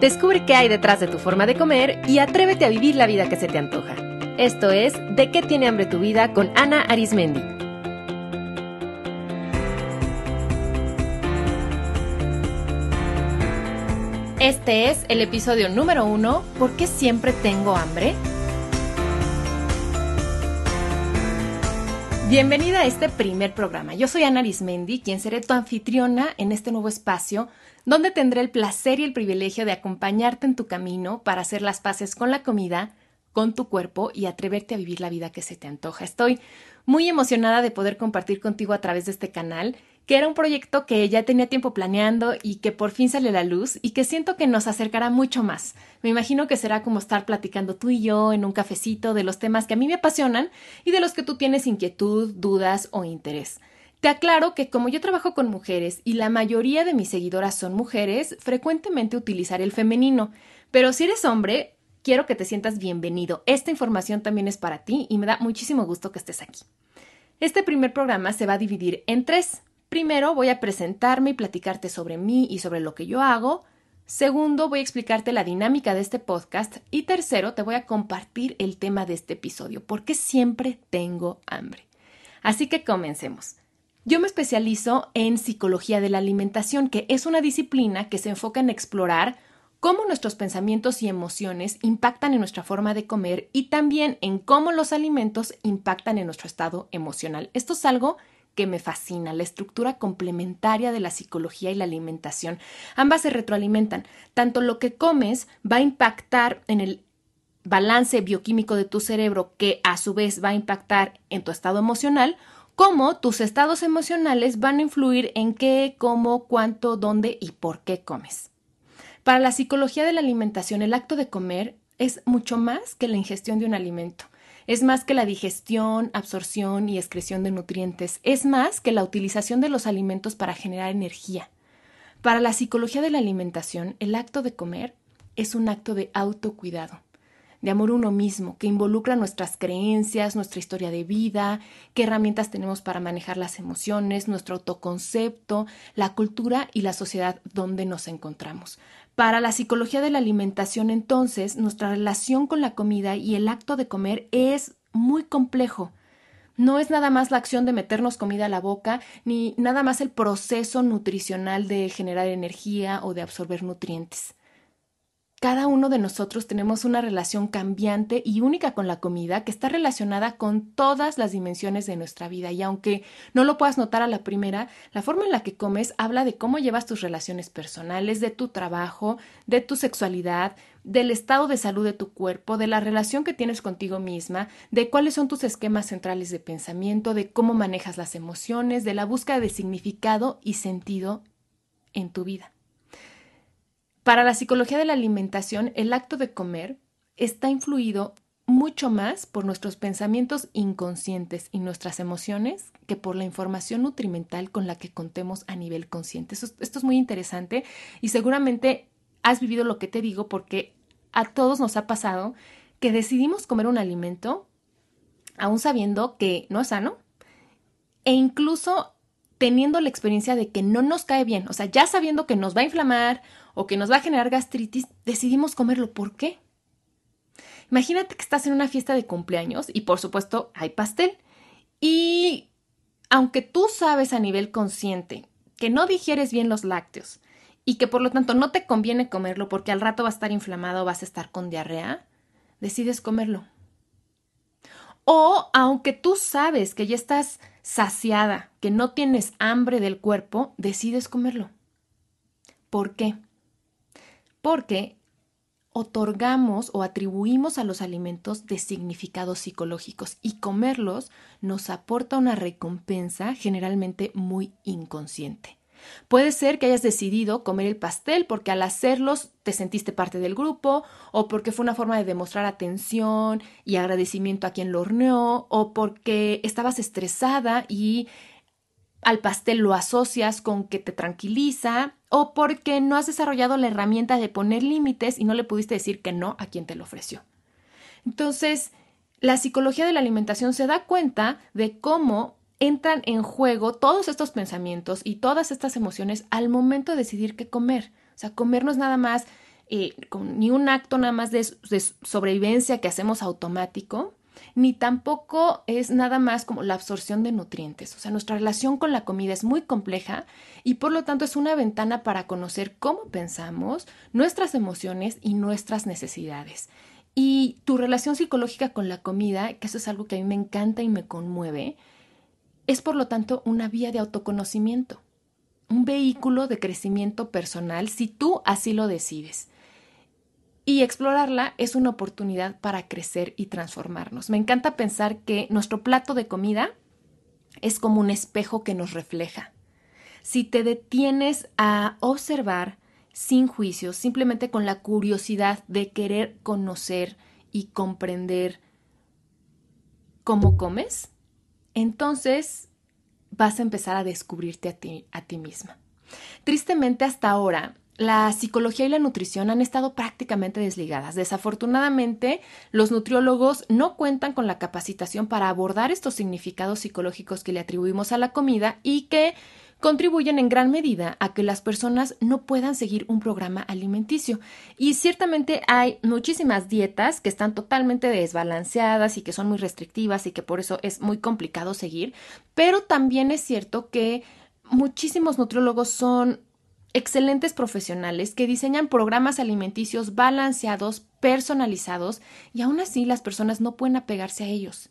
Descubre qué hay detrás de tu forma de comer y atrévete a vivir la vida que se te antoja. Esto es De qué tiene hambre tu vida con Ana Arismendi. Este es el episodio número uno, ¿Por qué siempre tengo hambre? Bienvenida a este primer programa. Yo soy Ana Arismendi, quien seré tu anfitriona en este nuevo espacio donde tendré el placer y el privilegio de acompañarte en tu camino para hacer las paces con la comida, con tu cuerpo y atreverte a vivir la vida que se te antoja. Estoy muy emocionada de poder compartir contigo a través de este canal, que era un proyecto que ya tenía tiempo planeando y que por fin sale a la luz y que siento que nos acercará mucho más. Me imagino que será como estar platicando tú y yo en un cafecito de los temas que a mí me apasionan y de los que tú tienes inquietud, dudas o interés. Te aclaro que como yo trabajo con mujeres y la mayoría de mis seguidoras son mujeres, frecuentemente utilizaré el femenino, pero si eres hombre, quiero que te sientas bienvenido. Esta información también es para ti y me da muchísimo gusto que estés aquí. Este primer programa se va a dividir en tres. Primero voy a presentarme y platicarte sobre mí y sobre lo que yo hago. Segundo, voy a explicarte la dinámica de este podcast. Y tercero, te voy a compartir el tema de este episodio, porque siempre tengo hambre. Así que comencemos. Yo me especializo en psicología de la alimentación, que es una disciplina que se enfoca en explorar cómo nuestros pensamientos y emociones impactan en nuestra forma de comer y también en cómo los alimentos impactan en nuestro estado emocional. Esto es algo que me fascina, la estructura complementaria de la psicología y la alimentación. Ambas se retroalimentan. Tanto lo que comes va a impactar en el balance bioquímico de tu cerebro, que a su vez va a impactar en tu estado emocional, cómo tus estados emocionales van a influir en qué, cómo, cuánto, dónde y por qué comes. Para la psicología de la alimentación, el acto de comer es mucho más que la ingestión de un alimento. Es más que la digestión, absorción y excreción de nutrientes. Es más que la utilización de los alimentos para generar energía. Para la psicología de la alimentación, el acto de comer es un acto de autocuidado de amor uno mismo, que involucra nuestras creencias, nuestra historia de vida, qué herramientas tenemos para manejar las emociones, nuestro autoconcepto, la cultura y la sociedad donde nos encontramos. Para la psicología de la alimentación, entonces, nuestra relación con la comida y el acto de comer es muy complejo. No es nada más la acción de meternos comida a la boca, ni nada más el proceso nutricional de generar energía o de absorber nutrientes. Cada uno de nosotros tenemos una relación cambiante y única con la comida que está relacionada con todas las dimensiones de nuestra vida y aunque no lo puedas notar a la primera, la forma en la que comes habla de cómo llevas tus relaciones personales, de tu trabajo, de tu sexualidad, del estado de salud de tu cuerpo, de la relación que tienes contigo misma, de cuáles son tus esquemas centrales de pensamiento, de cómo manejas las emociones, de la búsqueda de significado y sentido en tu vida. Para la psicología de la alimentación, el acto de comer está influido mucho más por nuestros pensamientos inconscientes y nuestras emociones que por la información nutrimental con la que contemos a nivel consciente. Esto, es muy interesante y seguramente has vivido lo que te digo porque a todos nos ha pasado que decidimos comer un alimento aún sabiendo que no es sano e incluso teniendo la experiencia de que no nos cae bien, o sea, ya sabiendo que nos va a inflamar o que nos va a generar gastritis, decidimos comerlo. ¿Por qué? Imagínate que estás en una fiesta de cumpleaños y por supuesto hay pastel. Y aunque tú sabes a nivel consciente que no digieres bien los lácteos y que por lo tanto no te conviene comerlo porque al rato vas a estar inflamado vas a estar con diarrea, decides comerlo. O aunque tú sabes que ya estás saciada, que no tienes hambre del cuerpo, decides comerlo. ¿Por qué? Porque otorgamos o atribuimos a los alimentos de significados psicológicos y comerlos nos aporta una recompensa generalmente muy inconsciente. Puede ser que hayas decidido comer el pastel porque al hacerlos te sentiste parte del grupo, o porque fue una forma de demostrar atención y agradecimiento a quien lo horneó, o porque estabas estresada y al pastel lo asocias con que te tranquiliza, o porque no has desarrollado la herramienta de poner límites y no le pudiste decir que no a quien te lo ofreció. Entonces, la psicología de la alimentación se da cuenta de cómo entran en juego todos estos pensamientos y todas estas emociones al momento de decidir qué comer. O sea, comer no es nada más eh, ni un acto nada más de, de sobrevivencia que hacemos automático, ni tampoco es nada más como la absorción de nutrientes. O sea, nuestra relación con la comida es muy compleja y por lo tanto es una ventana para conocer cómo pensamos, nuestras emociones y nuestras necesidades. Y tu relación psicológica con la comida, que eso es algo que a mí me encanta y me conmueve, es por lo tanto una vía de autoconocimiento, un vehículo de crecimiento personal si tú así lo decides. Y explorarla es una oportunidad para crecer y transformarnos. Me encanta pensar que nuestro plato de comida es como un espejo que nos refleja. Si te detienes a observar sin juicios, simplemente con la curiosidad de querer conocer y comprender cómo comes, entonces vas a empezar a descubrirte a ti, a ti misma. Tristemente hasta ahora la psicología y la nutrición han estado prácticamente desligadas. Desafortunadamente, los nutriólogos no cuentan con la capacitación para abordar estos significados psicológicos que le atribuimos a la comida y que contribuyen en gran medida a que las personas no puedan seguir un programa alimenticio. Y ciertamente hay muchísimas dietas que están totalmente desbalanceadas y que son muy restrictivas y que por eso es muy complicado seguir, pero también es cierto que muchísimos nutriólogos son excelentes profesionales que diseñan programas alimenticios balanceados, personalizados, y aún así las personas no pueden apegarse a ellos.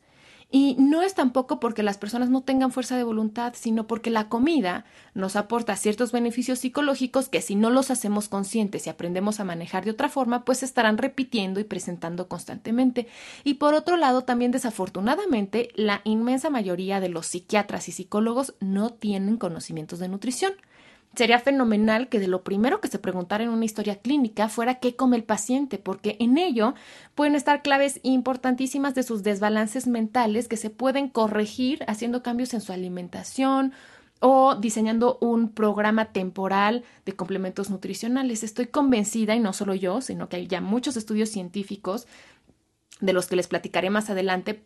Y no es tampoco porque las personas no tengan fuerza de voluntad, sino porque la comida nos aporta ciertos beneficios psicológicos que si no los hacemos conscientes y aprendemos a manejar de otra forma, pues estarán repitiendo y presentando constantemente. Y por otro lado, también desafortunadamente, la inmensa mayoría de los psiquiatras y psicólogos no tienen conocimientos de nutrición. Sería fenomenal que de lo primero que se preguntara en una historia clínica fuera qué come el paciente, porque en ello pueden estar claves importantísimas de sus desbalances mentales que se pueden corregir haciendo cambios en su alimentación o diseñando un programa temporal de complementos nutricionales. Estoy convencida, y no solo yo, sino que hay ya muchos estudios científicos de los que les platicaré más adelante,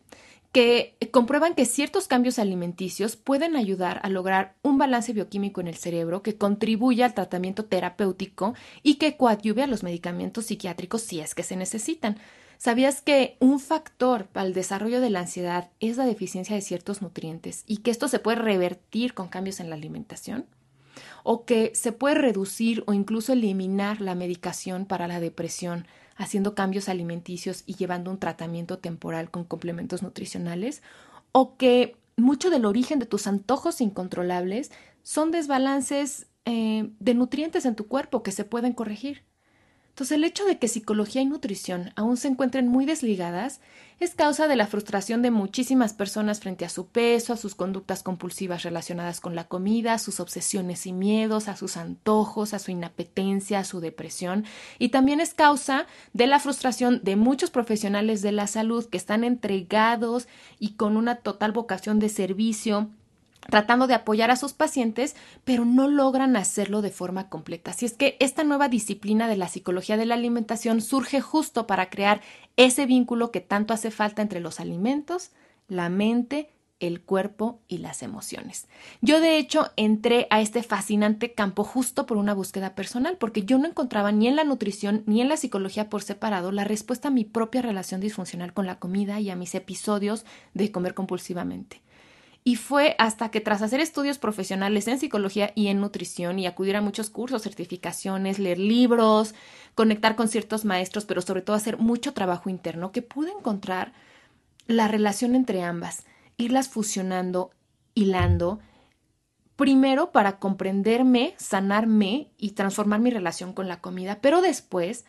que comprueban que ciertos cambios alimenticios pueden ayudar a lograr un balance bioquímico en el cerebro que contribuya al tratamiento terapéutico y que coadyuve a los medicamentos psiquiátricos si es que se necesitan. ¿Sabías que un factor para el desarrollo de la ansiedad es la deficiencia de ciertos nutrientes y que esto se puede revertir con cambios en la alimentación? ¿O que se puede reducir o incluso eliminar la medicación para la depresión haciendo cambios alimenticios y llevando un tratamiento temporal con complementos nutricionales, o que mucho del origen de tus antojos incontrolables son desbalances eh, de nutrientes en tu cuerpo que se pueden corregir. Entonces, el hecho de que psicología y nutrición aún se encuentren muy desligadas es causa de la frustración de muchísimas personas frente a su peso, a sus conductas compulsivas relacionadas con la comida, a sus obsesiones y miedos, a sus antojos, a su inapetencia, a su depresión, y también es causa de la frustración de muchos profesionales de la salud que están entregados y con una total vocación de servicio tratando de apoyar a sus pacientes, pero no logran hacerlo de forma completa. Así es que esta nueva disciplina de la psicología de la alimentación surge justo para crear ese vínculo que tanto hace falta entre los alimentos, la mente, el cuerpo y las emociones. Yo de hecho entré a este fascinante campo justo por una búsqueda personal, porque yo no encontraba ni en la nutrición ni en la psicología por separado la respuesta a mi propia relación disfuncional con la comida y a mis episodios de comer compulsivamente. Y fue hasta que tras hacer estudios profesionales en psicología y en nutrición y acudir a muchos cursos, certificaciones, leer libros, conectar con ciertos maestros, pero sobre todo hacer mucho trabajo interno, que pude encontrar la relación entre ambas, irlas fusionando, hilando, primero para comprenderme, sanarme y transformar mi relación con la comida, pero después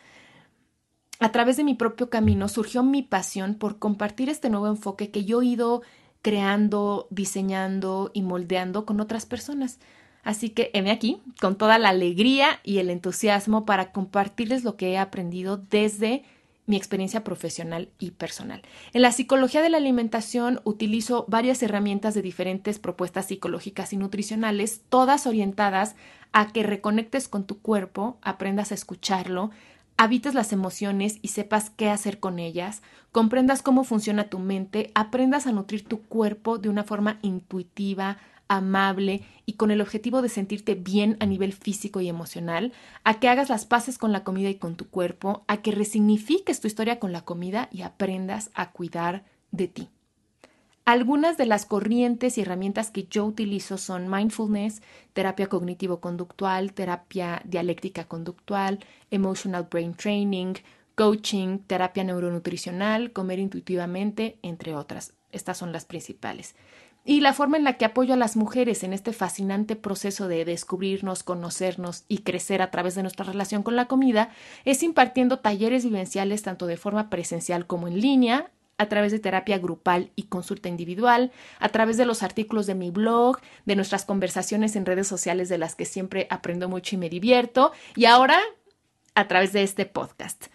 a través de mi propio camino surgió mi pasión por compartir este nuevo enfoque que yo he ido creando, diseñando y moldeando con otras personas. Así que heme aquí con toda la alegría y el entusiasmo para compartirles lo que he aprendido desde mi experiencia profesional y personal. En la psicología de la alimentación utilizo varias herramientas de diferentes propuestas psicológicas y nutricionales, todas orientadas a que reconectes con tu cuerpo, aprendas a escucharlo, habites las emociones y sepas qué hacer con ellas, comprendas cómo funciona tu mente, aprendas a nutrir tu cuerpo de una forma intuitiva, amable y con el objetivo de sentirte bien a nivel físico y emocional, a que hagas las paces con la comida y con tu cuerpo, a que resignifiques tu historia con la comida y aprendas a cuidar de ti. Algunas de las corrientes y herramientas que yo utilizo son mindfulness, terapia cognitivo-conductual, terapia dialéctica conductual, emotional brain training, coaching, terapia neuronutricional, comer intuitivamente, entre otras. Estas son las principales. Y la forma en la que apoyo a las mujeres en este fascinante proceso de descubrirnos, conocernos y crecer a través de nuestra relación con la comida es impartiendo talleres vivenciales tanto de forma presencial como en línea, a través de terapia grupal y consulta individual, a través de los artículos de mi blog, de nuestras conversaciones en redes sociales de las que siempre aprendo mucho y me divierto, y ahora a través de este podcast.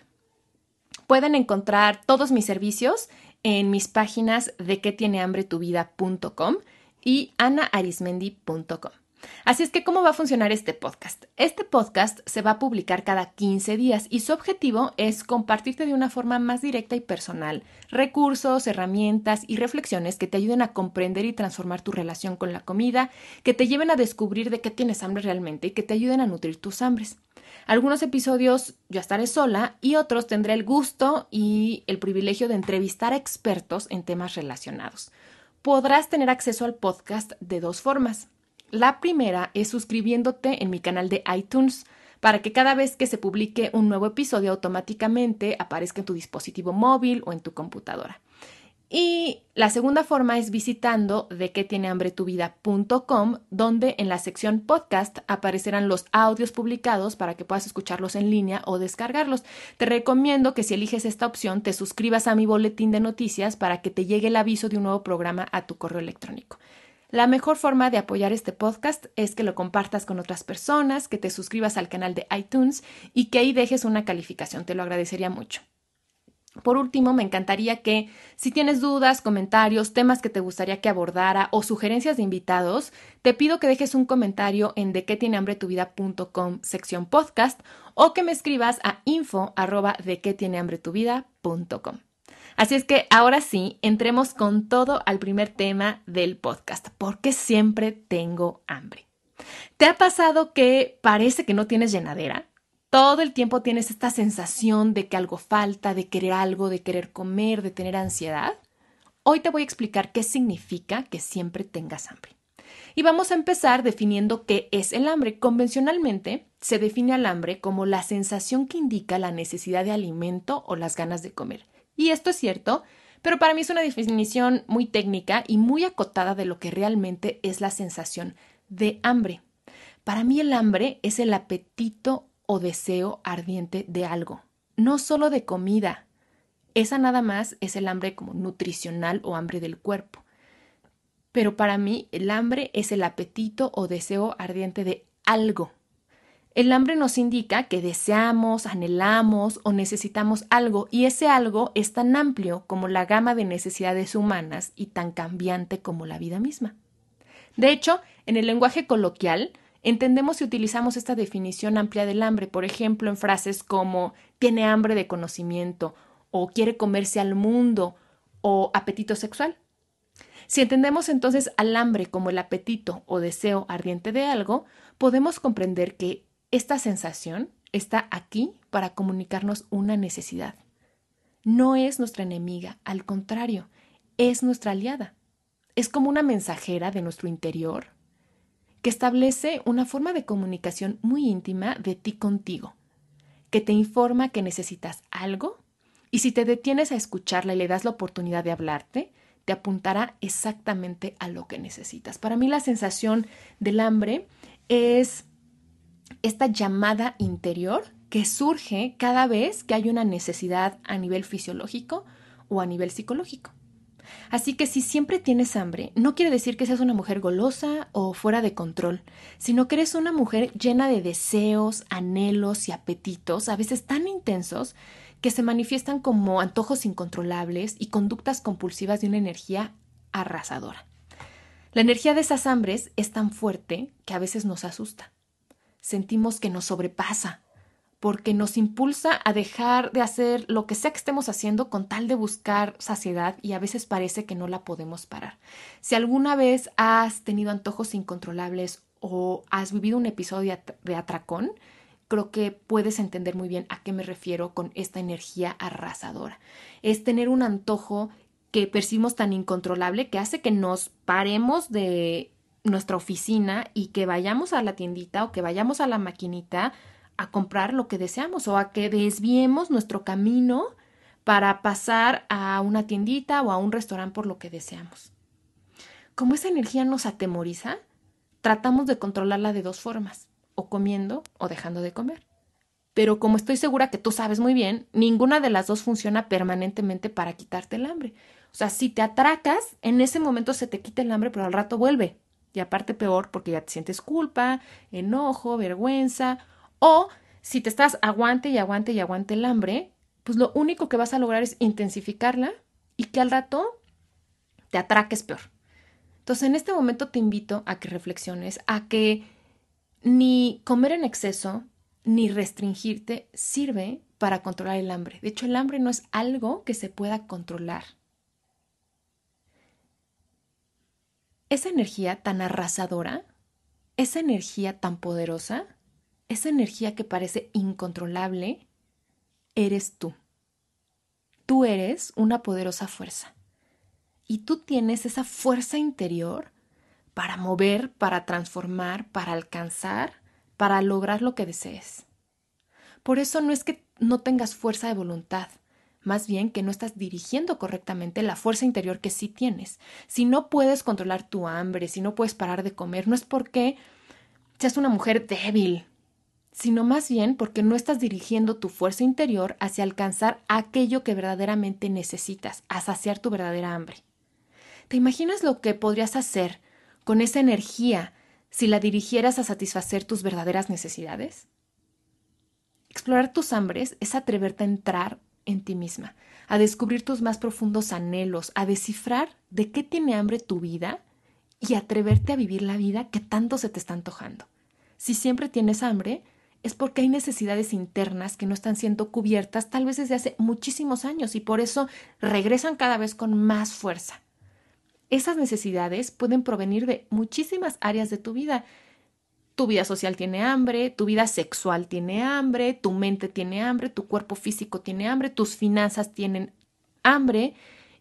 Pueden encontrar todos mis servicios en mis páginas de que tiene hambre tu vida.com y anaarismendi.com. Así es que, ¿cómo va a funcionar este podcast? Este podcast se va a publicar cada 15 días y su objetivo es compartirte de una forma más directa y personal recursos, herramientas y reflexiones que te ayuden a comprender y transformar tu relación con la comida, que te lleven a descubrir de qué tienes hambre realmente y que te ayuden a nutrir tus hambres. Algunos episodios yo estaré sola y otros tendré el gusto y el privilegio de entrevistar a expertos en temas relacionados. Podrás tener acceso al podcast de dos formas. La primera es suscribiéndote en mi canal de iTunes para que cada vez que se publique un nuevo episodio automáticamente aparezca en tu dispositivo móvil o en tu computadora. Y la segunda forma es visitando de qué tiene hambre tu vida.com, donde en la sección podcast aparecerán los audios publicados para que puedas escucharlos en línea o descargarlos. Te recomiendo que si eliges esta opción te suscribas a mi boletín de noticias para que te llegue el aviso de un nuevo programa a tu correo electrónico. La mejor forma de apoyar este podcast es que lo compartas con otras personas, que te suscribas al canal de iTunes y que ahí dejes una calificación. Te lo agradecería mucho. Por último, me encantaría que si tienes dudas, comentarios, temas que te gustaría que abordara o sugerencias de invitados, te pido que dejes un comentario en de qué tiene hambre tu vida.com sección podcast o que me escribas a info arroba de qué tiene hambre tu vida.com. Así es que ahora sí, entremos con todo al primer tema del podcast, porque siempre tengo hambre. ¿Te ha pasado que parece que no tienes llenadera? Todo el tiempo tienes esta sensación de que algo falta, de querer algo, de querer comer, de tener ansiedad. Hoy te voy a explicar qué significa que siempre tengas hambre. Y vamos a empezar definiendo qué es el hambre. Convencionalmente se define al hambre como la sensación que indica la necesidad de alimento o las ganas de comer. Y esto es cierto, pero para mí es una definición muy técnica y muy acotada de lo que realmente es la sensación de hambre. Para mí el hambre es el apetito o deseo ardiente de algo, no solo de comida. Esa nada más es el hambre como nutricional o hambre del cuerpo. Pero para mí el hambre es el apetito o deseo ardiente de algo, el hambre nos indica que deseamos, anhelamos o necesitamos algo y ese algo es tan amplio como la gama de necesidades humanas y tan cambiante como la vida misma. De hecho, en el lenguaje coloquial, entendemos y utilizamos esta definición amplia del hambre, por ejemplo, en frases como tiene hambre de conocimiento o quiere comerse al mundo o apetito sexual. Si entendemos entonces al hambre como el apetito o deseo ardiente de algo, podemos comprender que esta sensación está aquí para comunicarnos una necesidad. No es nuestra enemiga, al contrario, es nuestra aliada. Es como una mensajera de nuestro interior que establece una forma de comunicación muy íntima de ti contigo, que te informa que necesitas algo y si te detienes a escucharla y le das la oportunidad de hablarte, te apuntará exactamente a lo que necesitas. Para mí la sensación del hambre es esta llamada interior que surge cada vez que hay una necesidad a nivel fisiológico o a nivel psicológico. Así que si siempre tienes hambre, no quiere decir que seas una mujer golosa o fuera de control, sino que eres una mujer llena de deseos, anhelos y apetitos, a veces tan intensos, que se manifiestan como antojos incontrolables y conductas compulsivas de una energía arrasadora. La energía de esas hambres es tan fuerte que a veces nos asusta sentimos que nos sobrepasa, porque nos impulsa a dejar de hacer lo que sea que estemos haciendo con tal de buscar saciedad y a veces parece que no la podemos parar. Si alguna vez has tenido antojos incontrolables o has vivido un episodio de atracón, creo que puedes entender muy bien a qué me refiero con esta energía arrasadora. Es tener un antojo que percibimos tan incontrolable que hace que nos paremos de nuestra oficina y que vayamos a la tiendita o que vayamos a la maquinita a comprar lo que deseamos o a que desviemos nuestro camino para pasar a una tiendita o a un restaurante por lo que deseamos. Como esa energía nos atemoriza, tratamos de controlarla de dos formas, o comiendo o dejando de comer. Pero como estoy segura que tú sabes muy bien, ninguna de las dos funciona permanentemente para quitarte el hambre. O sea, si te atracas, en ese momento se te quita el hambre, pero al rato vuelve. Y aparte peor porque ya te sientes culpa, enojo, vergüenza. O si te estás aguante y aguante y aguante el hambre, pues lo único que vas a lograr es intensificarla y que al rato te atraques peor. Entonces, en este momento te invito a que reflexiones, a que ni comer en exceso, ni restringirte sirve para controlar el hambre. De hecho, el hambre no es algo que se pueda controlar. Esa energía tan arrasadora, esa energía tan poderosa, esa energía que parece incontrolable, eres tú. Tú eres una poderosa fuerza. Y tú tienes esa fuerza interior para mover, para transformar, para alcanzar, para lograr lo que desees. Por eso no es que no tengas fuerza de voluntad, más bien que no estás dirigiendo correctamente la fuerza interior que sí tienes. Si no puedes controlar tu hambre, si no puedes parar de comer, no es porque seas una mujer débil, sino más bien porque no estás dirigiendo tu fuerza interior hacia alcanzar aquello que verdaderamente necesitas, a saciar tu verdadera hambre. ¿Te imaginas lo que podrías hacer con esa energía si la dirigieras a satisfacer tus verdaderas necesidades? Explorar tus hambres es atreverte a entrar en ti misma, a descubrir tus más profundos anhelos, a descifrar de qué tiene hambre tu vida y atreverte a vivir la vida que tanto se te está antojando. Si siempre tienes hambre, es porque hay necesidades internas que no están siendo cubiertas tal vez desde hace muchísimos años y por eso regresan cada vez con más fuerza. Esas necesidades pueden provenir de muchísimas áreas de tu vida. Tu vida social tiene hambre, tu vida sexual tiene hambre, tu mente tiene hambre, tu cuerpo físico tiene hambre, tus finanzas tienen hambre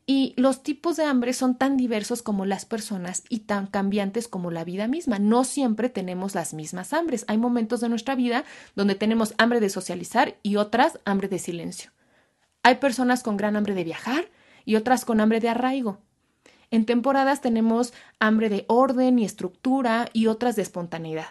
y los tipos de hambre son tan diversos como las personas y tan cambiantes como la vida misma. No siempre tenemos las mismas hambres. Hay momentos de nuestra vida donde tenemos hambre de socializar y otras hambre de silencio. Hay personas con gran hambre de viajar y otras con hambre de arraigo. En temporadas tenemos hambre de orden y estructura y otras de espontaneidad.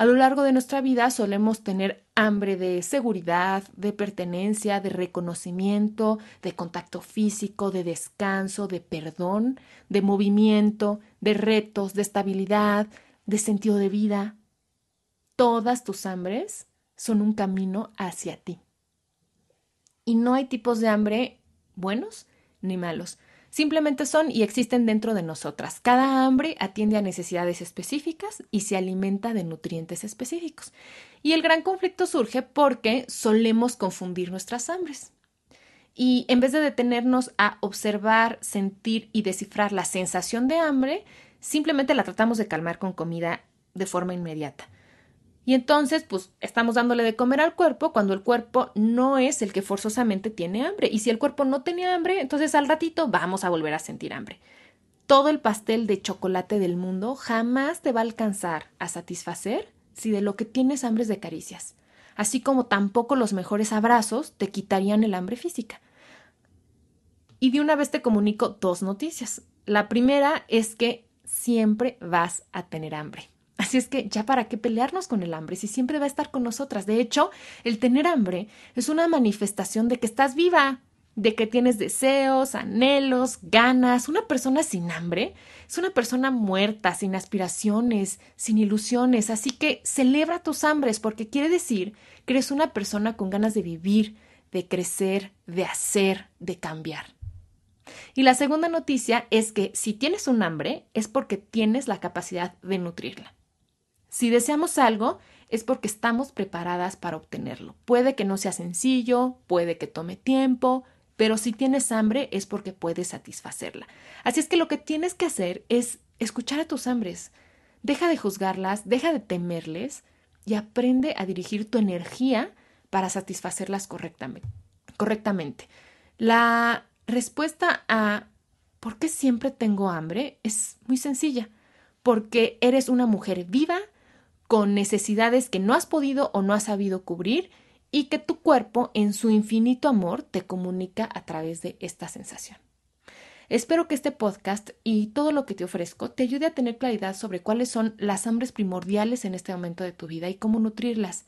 A lo largo de nuestra vida solemos tener hambre de seguridad, de pertenencia, de reconocimiento, de contacto físico, de descanso, de perdón, de movimiento, de retos, de estabilidad, de sentido de vida. Todas tus hambres son un camino hacia ti. Y no hay tipos de hambre buenos ni malos. Simplemente son y existen dentro de nosotras. Cada hambre atiende a necesidades específicas y se alimenta de nutrientes específicos. Y el gran conflicto surge porque solemos confundir nuestras hambres. Y en vez de detenernos a observar, sentir y descifrar la sensación de hambre, simplemente la tratamos de calmar con comida de forma inmediata. Y entonces, pues estamos dándole de comer al cuerpo cuando el cuerpo no es el que forzosamente tiene hambre. Y si el cuerpo no tenía hambre, entonces al ratito vamos a volver a sentir hambre. Todo el pastel de chocolate del mundo jamás te va a alcanzar a satisfacer si de lo que tienes hambre es de caricias. Así como tampoco los mejores abrazos te quitarían el hambre física. Y de una vez te comunico dos noticias. La primera es que siempre vas a tener hambre. Así es que ya para qué pelearnos con el hambre si siempre va a estar con nosotras. De hecho, el tener hambre es una manifestación de que estás viva, de que tienes deseos, anhelos, ganas. Una persona sin hambre es una persona muerta, sin aspiraciones, sin ilusiones. Así que celebra tus hambres porque quiere decir que eres una persona con ganas de vivir, de crecer, de hacer, de cambiar. Y la segunda noticia es que si tienes un hambre es porque tienes la capacidad de nutrirla. Si deseamos algo, es porque estamos preparadas para obtenerlo. Puede que no sea sencillo, puede que tome tiempo, pero si tienes hambre es porque puedes satisfacerla. Así es que lo que tienes que hacer es escuchar a tus hambres. Deja de juzgarlas, deja de temerles y aprende a dirigir tu energía para satisfacerlas correctamente. correctamente. La respuesta a ¿por qué siempre tengo hambre? es muy sencilla. Porque eres una mujer viva, con necesidades que no has podido o no has sabido cubrir y que tu cuerpo, en su infinito amor, te comunica a través de esta sensación. Espero que este podcast y todo lo que te ofrezco te ayude a tener claridad sobre cuáles son las hambres primordiales en este momento de tu vida y cómo nutrirlas.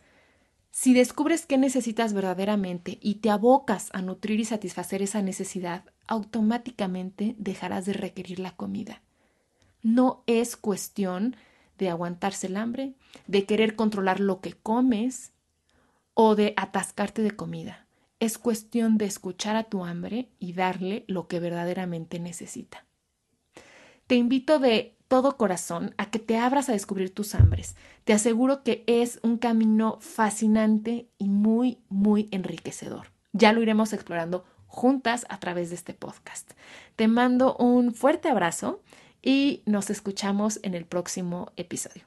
Si descubres qué necesitas verdaderamente y te abocas a nutrir y satisfacer esa necesidad, automáticamente dejarás de requerir la comida. No es cuestión de aguantarse el hambre, de querer controlar lo que comes o de atascarte de comida. Es cuestión de escuchar a tu hambre y darle lo que verdaderamente necesita. Te invito de todo corazón a que te abras a descubrir tus hambres. Te aseguro que es un camino fascinante y muy, muy enriquecedor. Ya lo iremos explorando juntas a través de este podcast. Te mando un fuerte abrazo y nos escuchamos en el próximo episodio.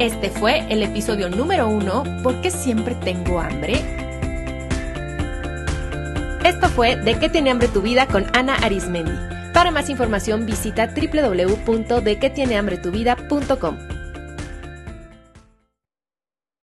Este fue el episodio número uno, ¿Por qué siempre tengo hambre? Esto fue De qué tiene hambre tu vida con Ana Arismendi. Para más información visita www.dequetienehambretuvida.com.